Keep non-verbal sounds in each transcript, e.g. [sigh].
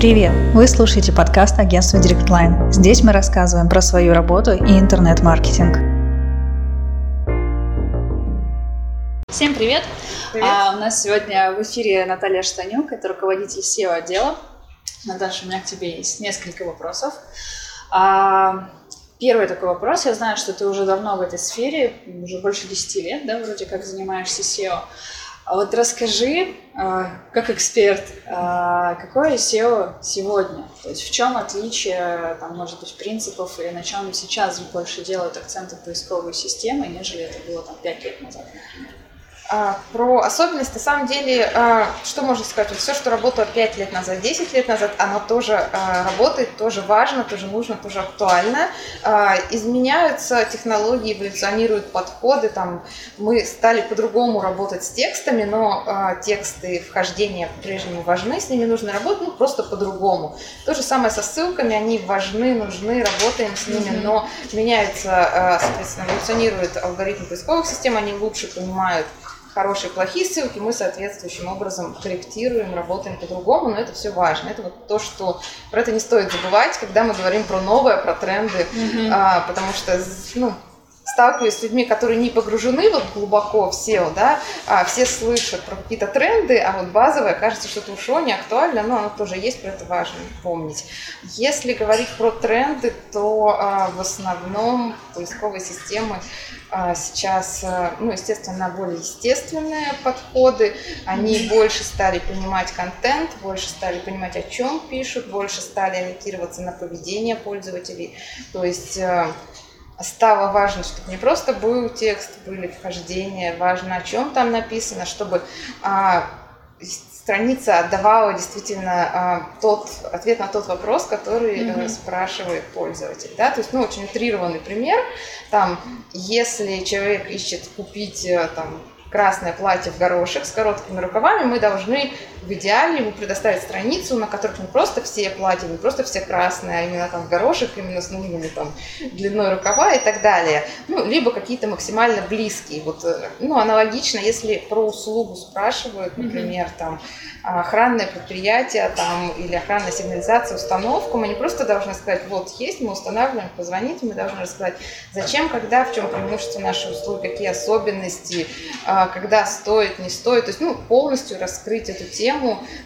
Привет! Вы слушаете подкаст агентства DirectLine. Здесь мы рассказываем про свою работу и интернет-маркетинг. Всем привет! привет. А, у нас сегодня в эфире Наталья Штанюк, это руководитель SEO отдела. Наташа, у меня к тебе есть несколько вопросов. А, первый такой вопрос. Я знаю, что ты уже давно в этой сфере, уже больше 10 лет, да, вроде как занимаешься SEO. А вот расскажи, а, как эксперт, а, какое SEO сегодня? То есть в чем отличие, там, может быть, принципов или на чем сейчас больше делают акценты поисковой системы, нежели это было там 5 лет назад, например? А, про особенность, на самом деле, а, что можно сказать? Вот все, что работало 5 лет назад, 10 лет назад, оно тоже а, работает, тоже важно, тоже нужно, тоже актуально. Изменяются технологии, эволюционируют подходы. Там, мы стали по-другому работать с текстами, но тексты вхождения по-прежнему важны, с ними нужно работать, ну, просто по-другому. То же самое со ссылками, они важны, нужны, работаем с ними, но меняются, соответственно, эволюционируют алгоритмы поисковых систем, они лучше понимают хорошие, плохие ссылки, мы соответствующим образом корректируем, работаем по-другому, но это все важно. Это вот то, что про это не стоит забывать, когда мы говорим про новое, про тренды, mm-hmm. а, потому что, ну, сталкиваюсь с людьми, которые не погружены вот глубоко в SEO, да, а все слышат про какие-то тренды, а вот базовое кажется, что это ушло, не актуально, но оно тоже есть, про это важно помнить. Если говорить про тренды, то а, в основном поисковые системы а, сейчас, а, ну, естественно, более естественные подходы, они больше стали понимать контент, больше стали понимать, о чем пишут, больше стали ориентироваться на поведение пользователей, то есть а, стало важно, чтобы не просто был текст, были вхождения, важно, о чем там написано, чтобы а, страница отдавала действительно а, тот ответ на тот вопрос, который mm-hmm. спрашивает пользователь. Да? То есть, ну, очень утрированный пример. Там, если человек ищет купить э, там, красное платье в горошек с короткими рукавами, мы должны в идеале ему предоставить страницу, на которых не просто все платья, не просто все красные, а именно там горошек, именно с нужными там длиной рукава и так далее. Ну, либо какие-то максимально близкие. Вот, э, ну, аналогично, если про услугу спрашивают, например, там, охранное предприятие там, или охранная сигнализация, установку, мы не просто должны сказать, вот есть, мы устанавливаем, позвоните, мы должны рассказать, зачем, когда, в чем преимущество нашей услуги, какие особенности, а, когда стоит, не стоит, то есть ну, полностью раскрыть эту тему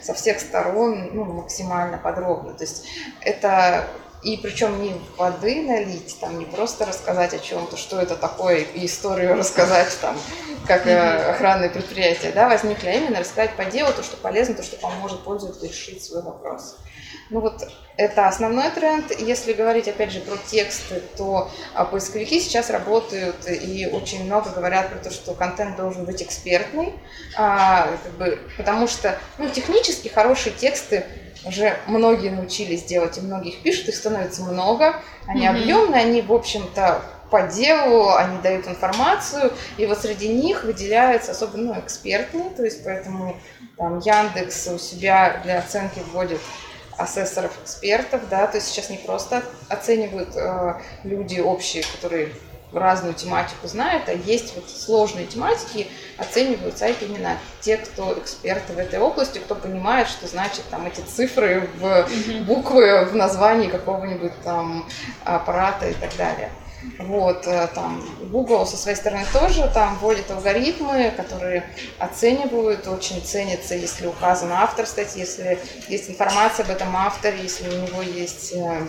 со всех сторон ну, максимально подробно. То есть это и причем не воды налить, там не просто рассказать о чем-то, что это такое, и историю рассказать там, как mm-hmm. охранное предприятие, да, возникли, а именно рассказать по делу то, что полезно, то, что поможет пользователю решить свой вопрос. Ну вот это основной тренд. Если говорить опять же про тексты, то а, поисковики сейчас работают и очень много говорят про то, что контент должен быть экспертный, а, как бы, потому что ну, технически хорошие тексты уже многие научились делать, и многих пишут, их становится много. Они mm-hmm. объемные, они, в общем-то, по делу, они дают информацию, и вот среди них выделяются особенно ну, экспертные, то есть поэтому там Яндекс у себя для оценки вводит асессоров, экспертов, да, то есть сейчас не просто оценивают э, люди общие, которые разную тематику знают, а есть вот сложные тематики, оцениваются сайт именно те, кто эксперты в этой области, кто понимает, что значит там эти цифры в буквы в названии какого-нибудь там аппарата и так далее. Вот, э, там Google со своей стороны тоже там вводит алгоритмы, которые оценивают, очень ценятся, если указан автор статьи, если есть информация об этом авторе, если у него есть э,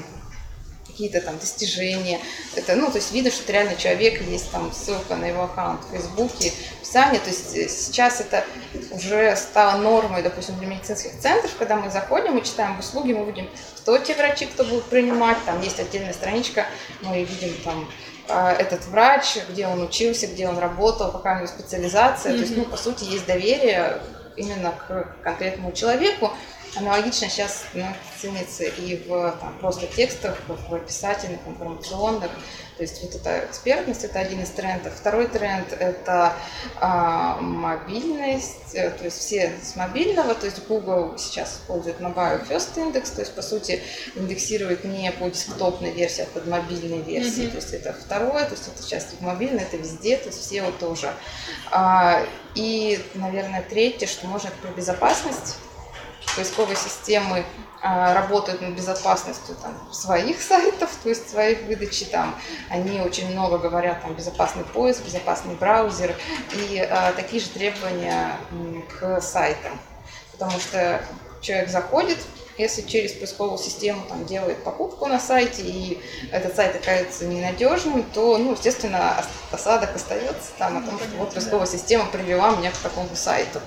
какие-то там достижения. Это, ну, то есть видно, что это реально человек, есть там ссылка на его аккаунт в Фейсбуке, описание. То есть э, сейчас это уже стало нормой, допустим, для медицинских центров, когда мы заходим и читаем услуги, мы видим, кто те врачи, кто будет принимать, там есть отдельная страничка, мы видим там а, этот врач, где он учился, где он работал, какая у него специализация. Mm-hmm. То есть, ну, по сути, есть доверие именно к конкретному человеку. Аналогично сейчас ну, ценится и в там, просто текстах, в описательных, информационных. То есть вот эта экспертность – это один из трендов. Второй тренд – это а, мобильность, э, то есть все с мобильного, то есть Google сейчас использует Mobile First Index, то есть по сути индексирует не по десктопной версии, а под мобильной версии. Mm-hmm. То есть это второе, то есть это сейчас в мобильной, это везде, то есть все вот тоже. А, и, наверное, третье, что можно, это про безопасность поисковые системы а, работают над безопасностью там, своих сайтов, [laughs] то есть своих выдачи там. Они очень много говорят там безопасный поиск, безопасный браузер и а, такие же требования к сайтам. Потому что человек заходит, если через поисковую систему там, делает покупку на сайте, и этот сайт окажется ненадежным, то, ну, естественно, осадок остается там о том, что вот поисковая система привела меня к такому сайту.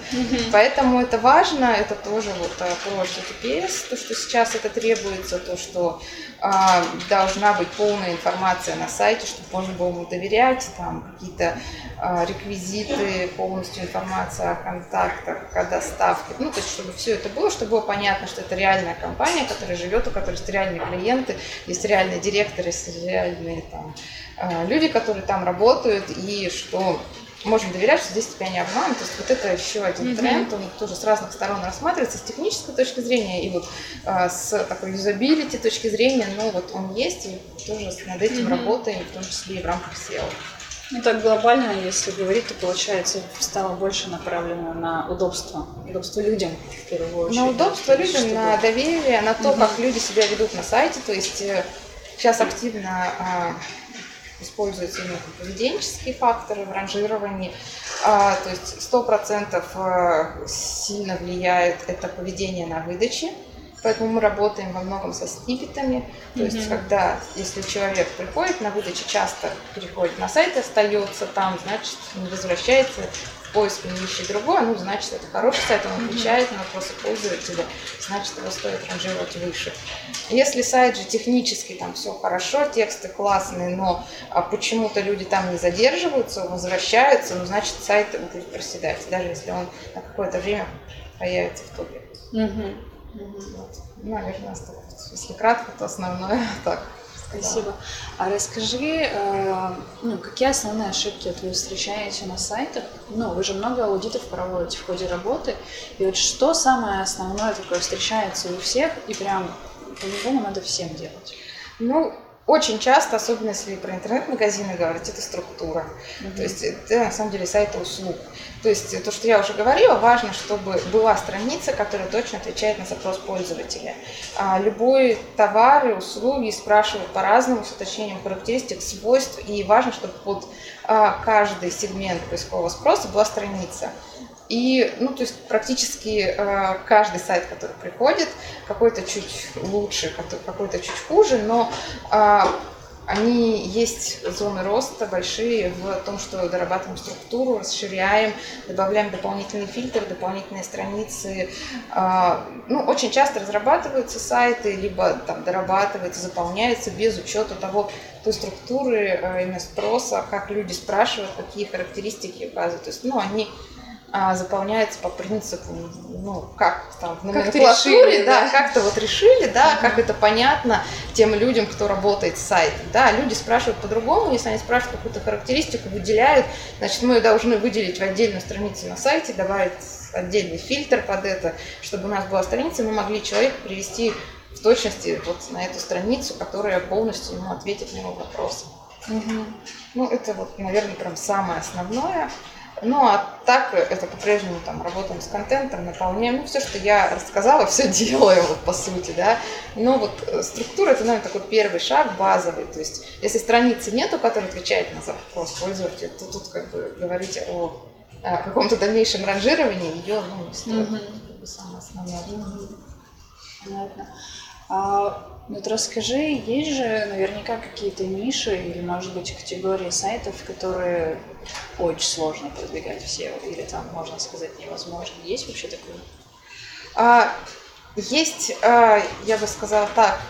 Поэтому это важно, это тоже вот э, про HTTPS, то, что сейчас это требуется, то, что а, должна быть полная информация на сайте, чтобы можно было ему доверять, там какие-то а, реквизиты, полностью информация о контактах, о доставке. Ну, то есть, чтобы все это было, чтобы было понятно, что это реальная компания, которая живет, у которой есть реальные клиенты, есть реальные директоры, есть реальные там, а, люди, которые там работают, и что можно доверять, что здесь тебя не обманут. То есть вот это еще один mm-hmm. тренд, он тоже с разных сторон рассматривается, с технической точки зрения и вот а, с такой юзабилити точки зрения, но вот он есть, и тоже над этим mm-hmm. работаем, в том числе и в рамках SEO. Ну так глобально, если говорить, то получается стало больше направлено на удобство, удобство людям в первую очередь. На удобство людям, чтобы... на доверие, на то, угу. как люди себя ведут на сайте. То есть э, сейчас активно а, используются именно поведенческие факторы в ранжировании. А, то есть сто процентов э, сильно влияет это поведение на выдаче. Поэтому мы работаем во многом со сниппетами. То mm-hmm. есть, когда, если человек приходит на выдачу, часто переходит на сайт остается там, значит, не возвращается в поиск не ищет другое, ну, значит, это хороший сайт, он отвечает на вопросы пользователя, значит, его стоит ранжировать выше. Если сайт же технически там все хорошо, тексты классные, но а почему-то люди там не задерживаются, возвращаются, ну, значит, сайт будет проседать, даже если он на какое-то время появится в топе. Mm-hmm. Ну, наверное, если кратко, то основное [laughs] так. Спасибо. А расскажи, э, ну, какие основные ошибки вы встречаете на сайтах? Ну, вы же много аудитов проводите в ходе работы. И вот что самое основное такое встречается у всех, и прям по-любому надо всем делать? Ну, очень часто, особенно если про интернет-магазины говорить, это структура. Mm-hmm. То есть это на самом деле сайты услуг. То есть то, что я уже говорила, важно, чтобы была страница, которая точно отвечает на запрос пользователя. А любой товар и услуги спрашивают по-разному, с уточнением характеристик, свойств, и важно, чтобы под а, каждый сегмент поискового спроса была страница. И, ну, то есть практически э, каждый сайт, который приходит, какой-то чуть лучше, какой-то чуть хуже, но э, они есть зоны роста большие в том, что дорабатываем структуру, расширяем, добавляем дополнительные фильтры, дополнительные страницы. Э, ну, очень часто разрабатываются сайты, либо там дорабатываются, заполняются без учета того, той структуры, э, именно спроса, как люди спрашивают, какие характеристики указывают. То есть, ну, они а, заполняется по принципу, ну, как там в номенклатуре, да, да, как-то вот решили, да, uh как это понятно тем людям, кто работает с сайтом, да, люди спрашивают по-другому, если они спрашивают какую-то характеристику, выделяют, значит, мы должны выделить в отдельную страницу на сайте, добавить отдельный фильтр под это, чтобы у нас была страница, мы могли человека привести в точности вот на эту страницу, которая полностью ему ответит на его вопросы. Угу. Ну, это вот, наверное, прям самое основное. Ну, а так это по-прежнему там работаем с контентом, наполняем. Ну, все, что я рассказала, [laughs] все делаем, вот, по сути, да. Но вот э, структура, это, наверное, такой первый шаг базовый. То есть, если страницы нету, которая отвечает на запрос пользователя, то тут как бы говорить о, о каком-то дальнейшем ранжировании ее, ну, не стоит. Mm-hmm. Как бы самое основное. Mm-hmm. Понятно. А вот расскажи, есть же наверняка какие-то ниши или, может быть, категории сайтов, которые очень сложно продвигать все, или там, можно сказать, невозможно. Есть вообще такое? А, есть, а, я бы сказала так,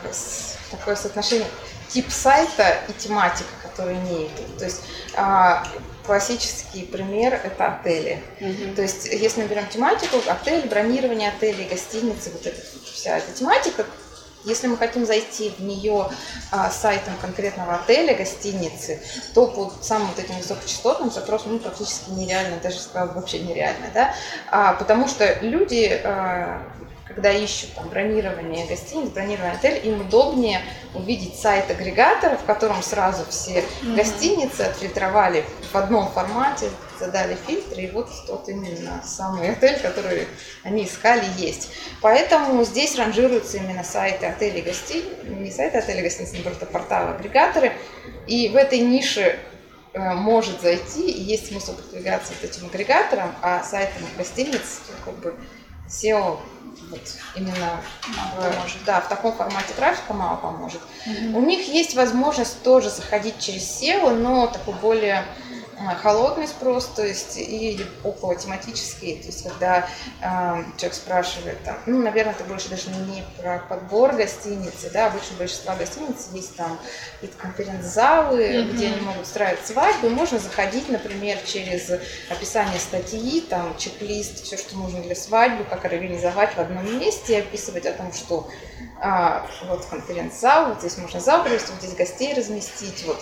такое соотношение тип сайта и тематика, которые не идут. То есть а, классический пример – это отели. Mm-hmm. То есть, если мы берем тематику, отель, бронирование отелей, гостиницы, вот эта вся эта тематика, если мы хотим зайти в нее а, сайтом конкретного отеля, гостиницы, то по самым вот этим высокочастотным запросам ну, практически нереально, даже сказала вообще нереально, да, а, потому что люди а, когда ищут там, бронирование гостиниц, бронирование отеля, им удобнее увидеть сайт агрегатора, в котором сразу все mm-hmm. гостиницы отфильтровали в одном формате, задали фильтры, и вот тот именно самый [laughs] отель, который они искали, есть. Поэтому здесь ранжируются именно сайты отелей гостей, не сайты отелей гостиниц, не просто порталы, агрегаторы. И в этой нише э, может зайти, и есть смысл продвигаться вот этим агрегатором, а сайтом гостиниц как бы SEO вот именно в, да, в таком формате трафика мало поможет. Угу. У них есть возможность тоже заходить через SEO, но такой более холодный спрос, то есть и около тематический, то есть когда э, человек спрашивает, там, ну, наверное, это больше даже не про подбор гостиницы, да, обычно большинство гостиниц есть там какие-то конференц-залы, mm-hmm. где они могут устраивать свадьбы, можно заходить, например, через описание статьи, там, чек-лист, все, что нужно для свадьбы, как организовать в одном месте, описывать о том, что а, вот конференц-зал, вот здесь можно зал провести, вот здесь гостей разместить, вот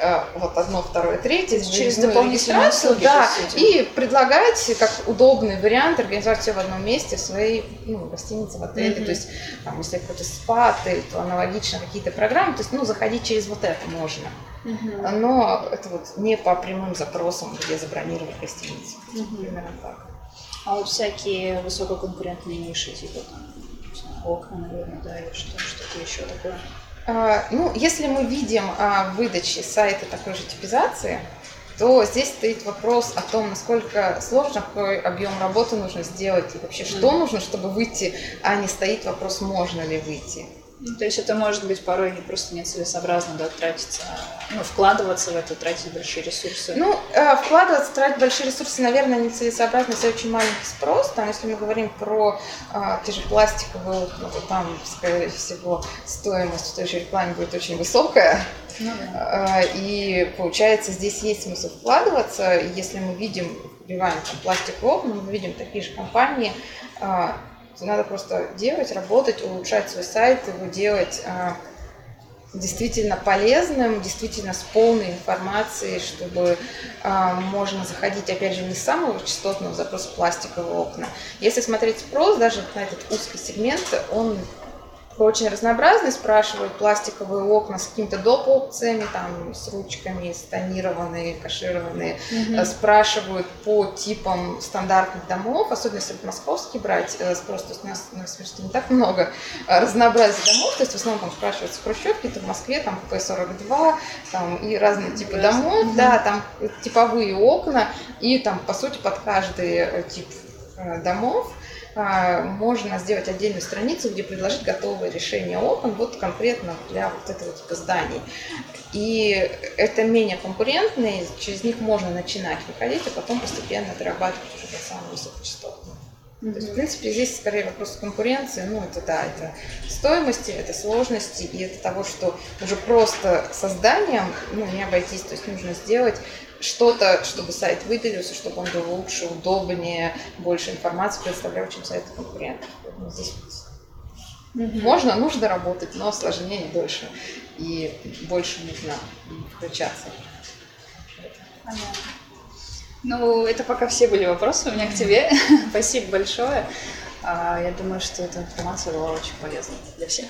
Э, вот одно, второе, третье, через дополнительную услуги, да, и предлагать как удобный вариант организовать все в одном месте в своей ну, гостинице, в отеле, mm-hmm. то есть там, если какой-то спа, то аналогично какие-то программы, то есть ну заходить через вот это можно. Mm-hmm. Но это вот не по прямым запросам, где забронировать гостиницу. Mm-hmm. Примерно так. А вот всякие высококонкурентные ниши, типа там, окна, наверное, да, или что, что-то еще такое. А, ну, если мы видим а, в выдаче сайта такой же типизации, то здесь стоит вопрос о том, насколько сложно, какой объем работы нужно сделать и вообще что нужно, чтобы выйти, а не стоит вопрос, можно ли выйти. Ну, то есть это может быть порой не просто нецелесообразно да, тратиться, ну, вкладываться в это, тратить большие ресурсы. Ну, э, вкладываться, тратить большие ресурсы, наверное, нецелесообразно, если очень маленький спрос. Там, если мы говорим про э, те же пластиковые окна, то там, скорее всего, стоимость в той же рекламе будет очень высокая. Ну, да. э, и получается, здесь есть смысл вкладываться. Если мы видим, вбиваем пластиковые окна, мы видим такие же компании, надо просто делать, работать, улучшать свой сайт, его делать а, действительно полезным, действительно с полной информацией, чтобы а, можно заходить, опять же, не с самого частотного запроса пластиковые окна. Если смотреть спрос, даже на этот узкий сегмент, он очень разнообразный, спрашивают пластиковые окна с какими-то доп. опциями, там, с ручками, с тонированные, кашированные. Mm-hmm. Спрашивают по типам стандартных домов, особенно если московский брать, э, спрос, то есть у нас, у нас не так много э, разнообразия домов, то есть в основном там спрашиваются хрущевки, то в Москве там П-42, там и разные типы mm-hmm. домов, mm-hmm. да, там типовые окна, и там, по сути, под каждый тип домов можно сделать отдельную страницу, где предложить готовое решение окон вот конкретно для вот этого типа зданий. И это менее конкурентные, через них можно начинать выходить, а потом постепенно дорабатывать уже до самого высокочастотного. Mm-hmm. То есть, в принципе, здесь скорее вопрос конкуренции. Ну, это да, это стоимости, это сложности, и это того, что уже просто созданием ну, не обойтись. То есть нужно сделать что-то, чтобы сайт выделился, чтобы он был лучше, удобнее, больше информации представлял, чем сайт конкурентов. Поэтому здесь mm-hmm. можно, нужно работать, но сложнее дольше и больше нужно включаться. Понятно. Ну, это пока все были вопросы у меня к тебе. [laughs] Спасибо большое. А, я думаю, что эта информация была очень полезна для всех.